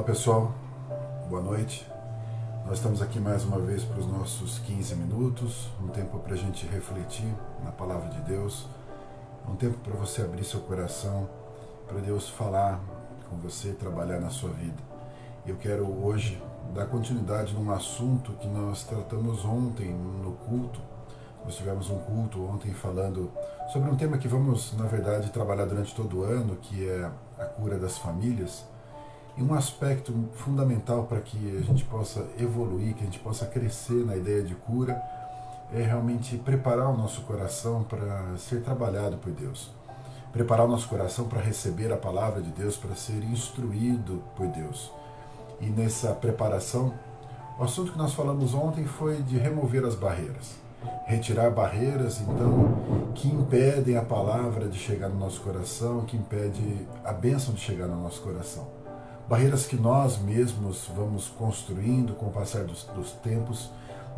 Olá pessoal, boa noite. Nós estamos aqui mais uma vez para os nossos 15 minutos, um tempo para a gente refletir na palavra de Deus, um tempo para você abrir seu coração, para Deus falar com você, trabalhar na sua vida. Eu quero hoje dar continuidade num assunto que nós tratamos ontem no culto. Nós tivemos um culto ontem falando sobre um tema que vamos, na verdade, trabalhar durante todo o ano, que é a cura das famílias. E um aspecto fundamental para que a gente possa evoluir, que a gente possa crescer na ideia de cura, é realmente preparar o nosso coração para ser trabalhado por Deus. Preparar o nosso coração para receber a palavra de Deus, para ser instruído por Deus. E nessa preparação, o assunto que nós falamos ontem foi de remover as barreiras. Retirar barreiras, então, que impedem a palavra de chegar no nosso coração, que impede a bênção de chegar no nosso coração barreiras que nós mesmos vamos construindo com o passar dos, dos, tempos,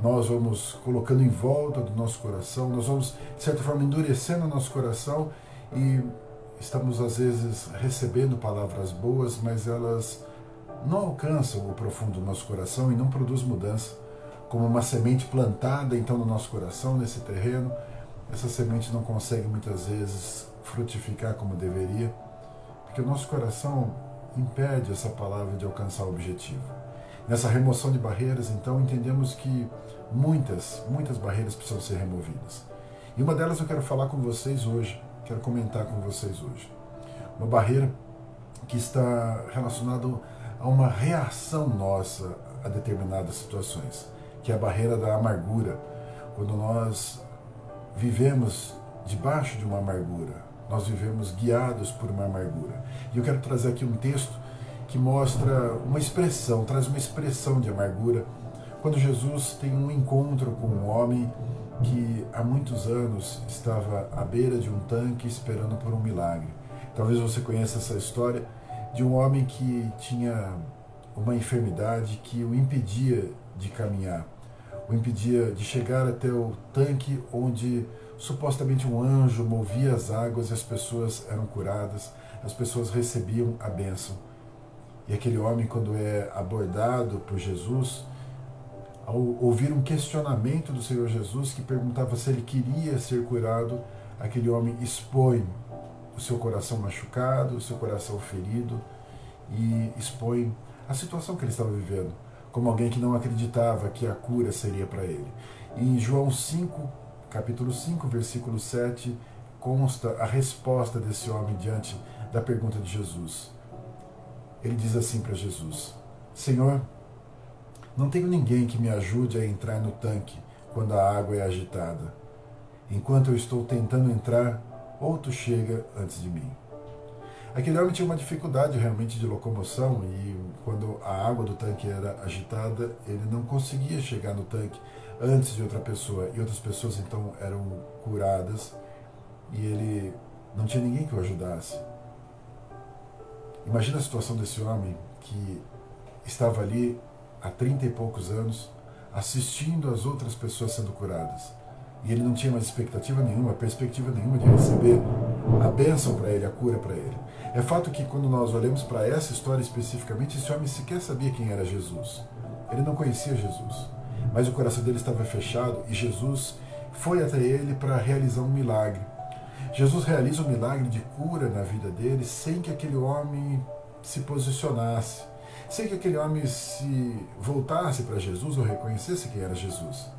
nós vamos colocando em volta do nosso coração, nós vamos, de certa forma, endurecendo o nosso coração e estamos, às vezes, recebendo palavras boas, mas elas não alcançam o profundo do nosso coração e não produzem mudança. Como uma semente plantada, então, no nosso coração, nesse terreno, essa semente não consegue muitas vezes frutificar como deveria, porque o nosso coração impede essa palavra de alcançar o objetivo. Nessa remoção de barreiras, então, entendemos que muitas, muitas barreiras precisam ser removidas. E uma delas eu quero falar com vocês hoje, quero comentar com vocês hoje. Uma barreira que está relacionada a uma reação nossa a determinadas situações, que é a barreira da amargura. Quando nós vivemos debaixo de uma amargura, nós vivemos guiados por uma amargura. E eu quero trazer aqui um texto que mostra uma expressão, traz uma expressão de amargura, quando Jesus tem um encontro com um homem que há muitos anos estava à beira de um tanque esperando por um milagre. Talvez você conheça essa história de um homem que tinha uma enfermidade que o impedia de caminhar, o impedia de chegar até o tanque onde supostamente um anjo movia as águas e as pessoas eram curadas, as pessoas recebiam a bênção. E aquele homem, quando é abordado por Jesus, ao ouvir um questionamento do Senhor Jesus que perguntava se ele queria ser curado, aquele homem expõe o seu coração machucado, o seu coração ferido e expõe a situação que ele estava vivendo, como alguém que não acreditava que a cura seria para ele. Em João 5, capítulo 5, versículo 7, consta a resposta desse homem diante da pergunta de Jesus. Ele diz assim para Jesus: Senhor, não tenho ninguém que me ajude a entrar no tanque quando a água é agitada. Enquanto eu estou tentando entrar, outro chega antes de mim. Aquele homem tinha uma dificuldade realmente de locomoção e quando a água do tanque era agitada, ele não conseguia chegar no tanque antes de outra pessoa e outras pessoas então eram curadas e ele não tinha ninguém que o ajudasse. Imagina a situação desse homem que estava ali há trinta e poucos anos assistindo as outras pessoas sendo curadas. E ele não tinha mais expectativa nenhuma, perspectiva nenhuma de receber a bênção para ele, a cura para ele. É fato que quando nós olhamos para essa história especificamente, esse homem sequer sabia quem era Jesus. Ele não conhecia Jesus mas o coração dele estava fechado e Jesus foi até ele para realizar um milagre. Jesus realiza um milagre de cura na vida dele sem que aquele homem se posicionasse, sem que aquele homem se voltasse para Jesus ou reconhecesse quem era Jesus.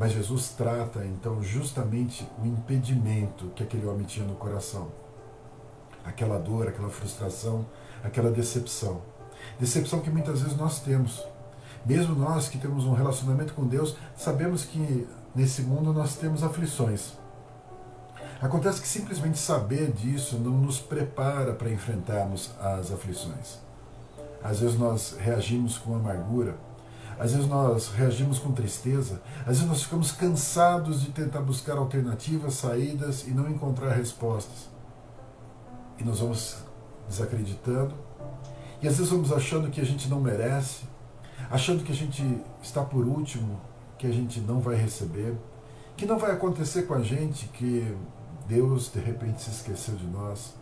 Mas Jesus trata então justamente o impedimento que aquele homem tinha no coração. Aquela dor, aquela frustração, aquela decepção. Decepção que muitas vezes nós temos mesmo nós que temos um relacionamento com Deus, sabemos que nesse mundo nós temos aflições. Acontece que simplesmente saber disso não nos prepara para enfrentarmos as aflições. Às vezes nós reagimos com amargura, às vezes nós reagimos com tristeza, às vezes nós ficamos cansados de tentar buscar alternativas, saídas e não encontrar respostas. E nós vamos desacreditando, e às vezes vamos achando que a gente não merece, achando que a gente está por último, que a gente não vai receber, que não vai acontecer com a gente, que Deus de repente se esqueceu de nós,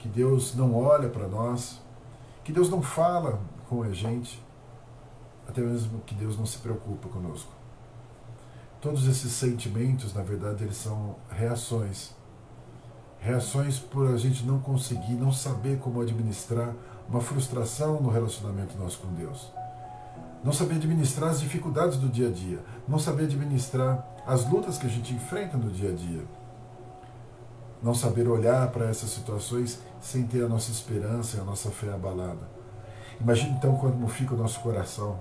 que Deus não olha para nós, que Deus não fala com a gente, até mesmo que Deus não se preocupa conosco. Todos esses sentimentos, na verdade, eles são reações. Reações por a gente não conseguir, não saber como administrar uma frustração no relacionamento nosso com Deus. Não saber administrar as dificuldades do dia a dia. Não saber administrar as lutas que a gente enfrenta no dia a dia. Não saber olhar para essas situações sem ter a nossa esperança e a nossa fé abalada. Imagine então como fica o nosso coração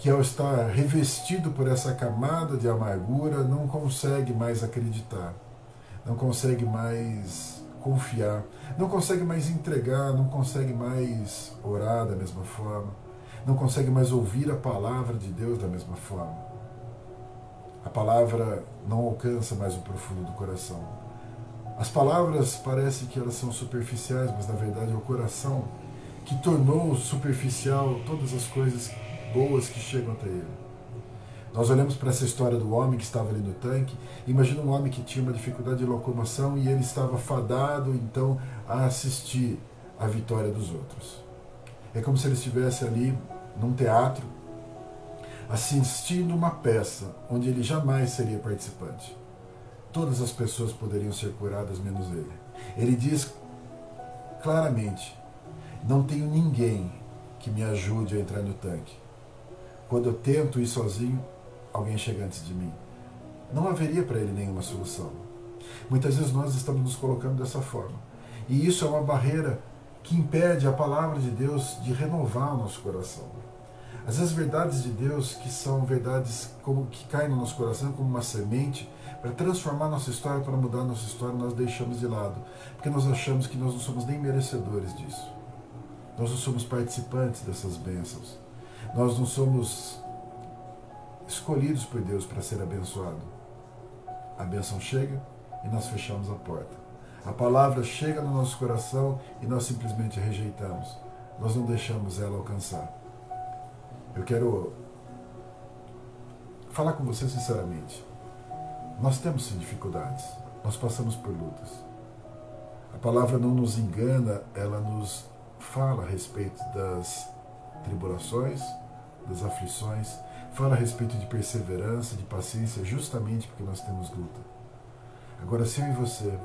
que ao estar revestido por essa camada de amargura, não consegue mais acreditar, não consegue mais confiar, não consegue mais entregar, não consegue mais orar da mesma forma, não consegue mais ouvir a palavra de Deus da mesma forma. A palavra não alcança mais o profundo do coração. As palavras parecem que elas são superficiais, mas na verdade é o coração que tornou superficial todas as coisas boas que chegam até ele. Nós olhamos para essa história do homem que estava ali no tanque. Imagina um homem que tinha uma dificuldade de locomoção e ele estava fadado então a assistir à vitória dos outros. É como se ele estivesse ali num teatro assistindo uma peça onde ele jamais seria participante. Todas as pessoas poderiam ser curadas menos ele. Ele diz claramente: não tenho ninguém que me ajude a entrar no tanque. Quando eu tento ir sozinho, alguém chega antes de mim. Não haveria para ele nenhuma solução. Muitas vezes nós estamos nos colocando dessa forma. E isso é uma barreira que impede a palavra de Deus de renovar o nosso coração. Às vezes verdades de Deus que são verdades como que caem no nosso coração como uma semente para transformar nossa história, para mudar nossa história, nós deixamos de lado, porque nós achamos que nós não somos nem merecedores disso. Nós não somos participantes dessas bênçãos. Nós não somos escolhidos por Deus para ser abençoado. A bênção chega e nós fechamos a porta. A palavra chega no nosso coração e nós simplesmente rejeitamos. Nós não deixamos ela alcançar. Eu quero falar com você sinceramente. Nós temos sim dificuldades. Nós passamos por lutas. A palavra não nos engana, ela nos fala a respeito das tribulações, das aflições, fala a respeito de perseverança, de paciência, justamente porque nós temos luta. Agora, se eu e você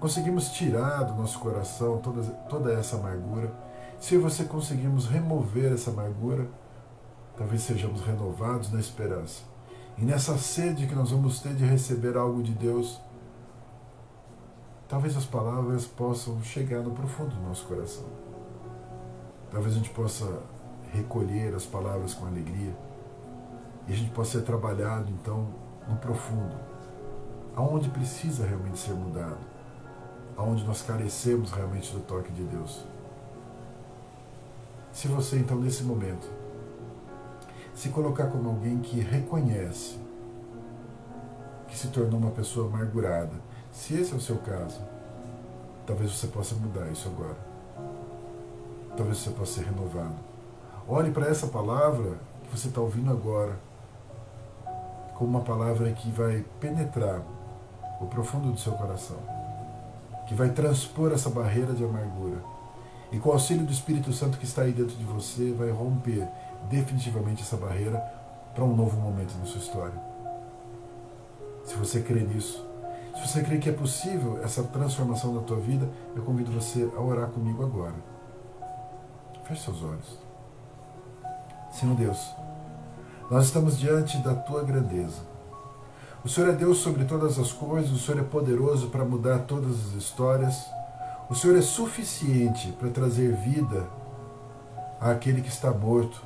conseguimos tirar do nosso coração toda, toda essa amargura, se eu e você conseguimos remover essa amargura, talvez sejamos renovados na esperança. E nessa sede que nós vamos ter de receber algo de Deus, talvez as palavras possam chegar no profundo do nosso coração. Talvez a gente possa recolher as palavras com alegria e a gente possa ser trabalhado então no profundo, aonde precisa realmente ser mudado, aonde nós carecemos realmente do toque de Deus. Se você então nesse momento se colocar como alguém que reconhece que se tornou uma pessoa amargurada, se esse é o seu caso, talvez você possa mudar isso agora. Talvez você possa ser renovado Olhe para essa palavra que você está ouvindo agora como uma palavra que vai penetrar o profundo do seu coração, que vai transpor essa barreira de amargura. E com o auxílio do Espírito Santo que está aí dentro de você, vai romper definitivamente essa barreira para um novo momento na sua história. Se você crê nisso, se você crê que é possível essa transformação da tua vida, eu convido você a orar comigo agora. Feche seus olhos. Senhor Deus, nós estamos diante da tua grandeza. O Senhor é Deus sobre todas as coisas, o Senhor é poderoso para mudar todas as histórias. O Senhor é suficiente para trazer vida àquele que está morto,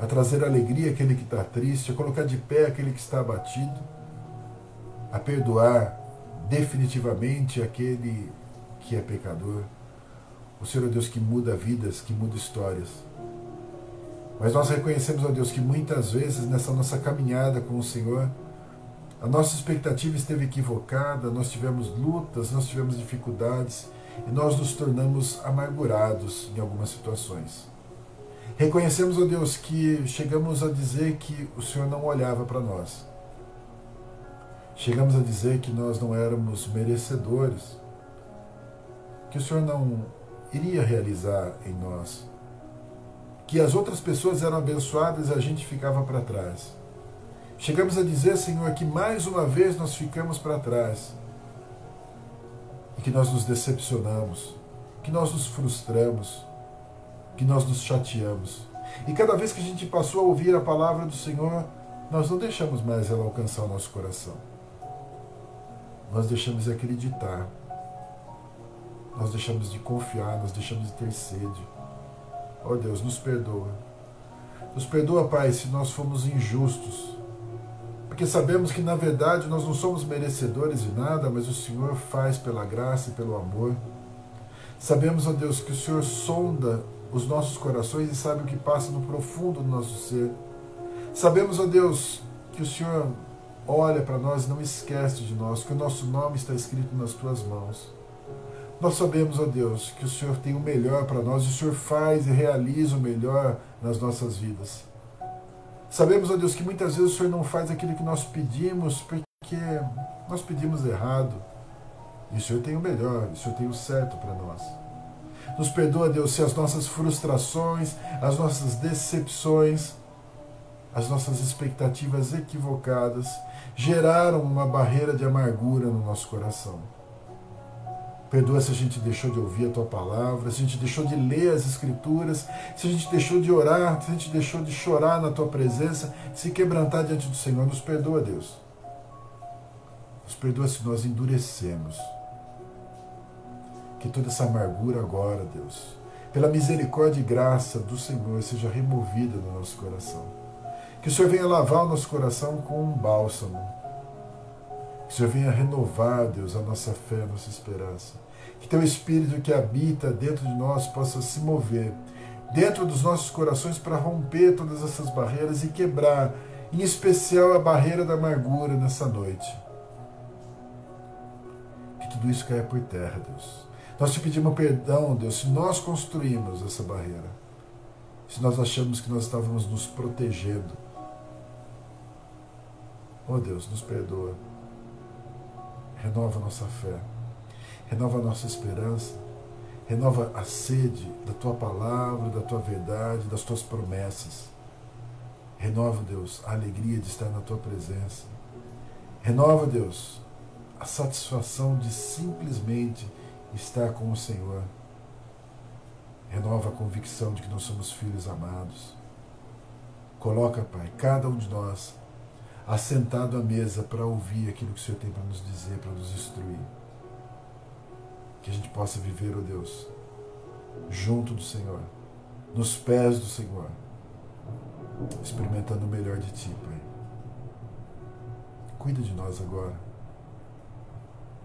a trazer alegria àquele que está triste, a colocar de pé aquele que está abatido, a perdoar definitivamente aquele que é pecador. O Senhor é Deus que muda vidas, que muda histórias. Mas nós reconhecemos, ó Deus, que muitas vezes nessa nossa caminhada com o Senhor, a nossa expectativa esteve equivocada, nós tivemos lutas, nós tivemos dificuldades e nós nos tornamos amargurados em algumas situações. Reconhecemos, ó Deus, que chegamos a dizer que o Senhor não olhava para nós. Chegamos a dizer que nós não éramos merecedores, que o Senhor não iria realizar em nós. Que as outras pessoas eram abençoadas e a gente ficava para trás. Chegamos a dizer, Senhor, que mais uma vez nós ficamos para trás e que nós nos decepcionamos, que nós nos frustramos, que nós nos chateamos. E cada vez que a gente passou a ouvir a palavra do Senhor, nós não deixamos mais ela alcançar o nosso coração. Nós deixamos de acreditar. Nós deixamos de confiar, nós deixamos de ter sede. Ó oh Deus, nos perdoa. Nos perdoa, Pai, se nós fomos injustos. Porque sabemos que na verdade nós não somos merecedores de nada, mas o Senhor faz pela graça e pelo amor. Sabemos, ó Deus, que o Senhor sonda os nossos corações e sabe o que passa no profundo do nosso ser. Sabemos, ó Deus, que o Senhor olha para nós e não esquece de nós, que o nosso nome está escrito nas tuas mãos. Nós sabemos, ó Deus, que o Senhor tem o melhor para nós e o Senhor faz e realiza o melhor nas nossas vidas. Sabemos, ó Deus, que muitas vezes o Senhor não faz aquilo que nós pedimos porque nós pedimos errado. E o Senhor tem o melhor, o Senhor tem o certo para nós. Nos perdoa, Deus, se as nossas frustrações, as nossas decepções, as nossas expectativas equivocadas geraram uma barreira de amargura no nosso coração. Perdoa se a gente deixou de ouvir a tua palavra, se a gente deixou de ler as escrituras, se a gente deixou de orar, se a gente deixou de chorar na tua presença, se quebrantar diante do Senhor. Nos perdoa, Deus. Nos perdoa se nós endurecemos. Que toda essa amargura agora, Deus, pela misericórdia e graça do Senhor, seja removida do nosso coração. Que o Senhor venha lavar o nosso coração com um bálsamo. Que o Senhor venha renovar, Deus, a nossa fé, a nossa esperança. Que teu Espírito que habita dentro de nós possa se mover dentro dos nossos corações para romper todas essas barreiras e quebrar, em especial, a barreira da amargura nessa noite. Que tudo isso caia por terra, Deus. Nós te pedimos perdão, Deus, se nós construímos essa barreira, se nós achamos que nós estávamos nos protegendo Oh Deus, nos perdoa. Renova nossa fé. Renova nossa esperança. Renova a sede da tua palavra, da tua verdade, das tuas promessas. Renova, Deus, a alegria de estar na tua presença. Renova, Deus, a satisfação de simplesmente estar com o Senhor. Renova a convicção de que nós somos filhos amados. Coloca, Pai, cada um de nós assentado à mesa para ouvir aquilo que o Senhor tem para nos dizer, para nos instruir. Que a gente possa viver, ó oh Deus, junto do Senhor, nos pés do Senhor, experimentando o melhor de Ti, Pai. Cuida de nós agora.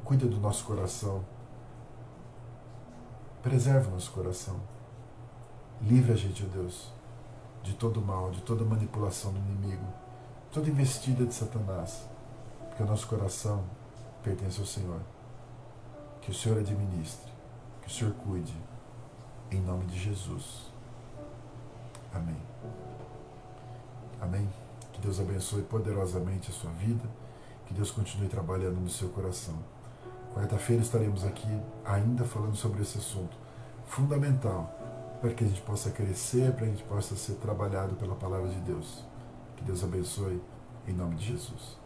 Cuida do nosso coração. Preserva o nosso coração. Livre a gente, ó oh Deus, de todo mal, de toda manipulação do inimigo toda investida de Satanás, porque o nosso coração pertence ao Senhor. Que o Senhor administre, que o Senhor cuide, em nome de Jesus. Amém. Amém. Que Deus abençoe poderosamente a sua vida, que Deus continue trabalhando no seu coração. Quarta-feira estaremos aqui ainda falando sobre esse assunto fundamental para que a gente possa crescer, para que a gente possa ser trabalhado pela palavra de Deus. Que Deus abençoe, em nome de Jesus.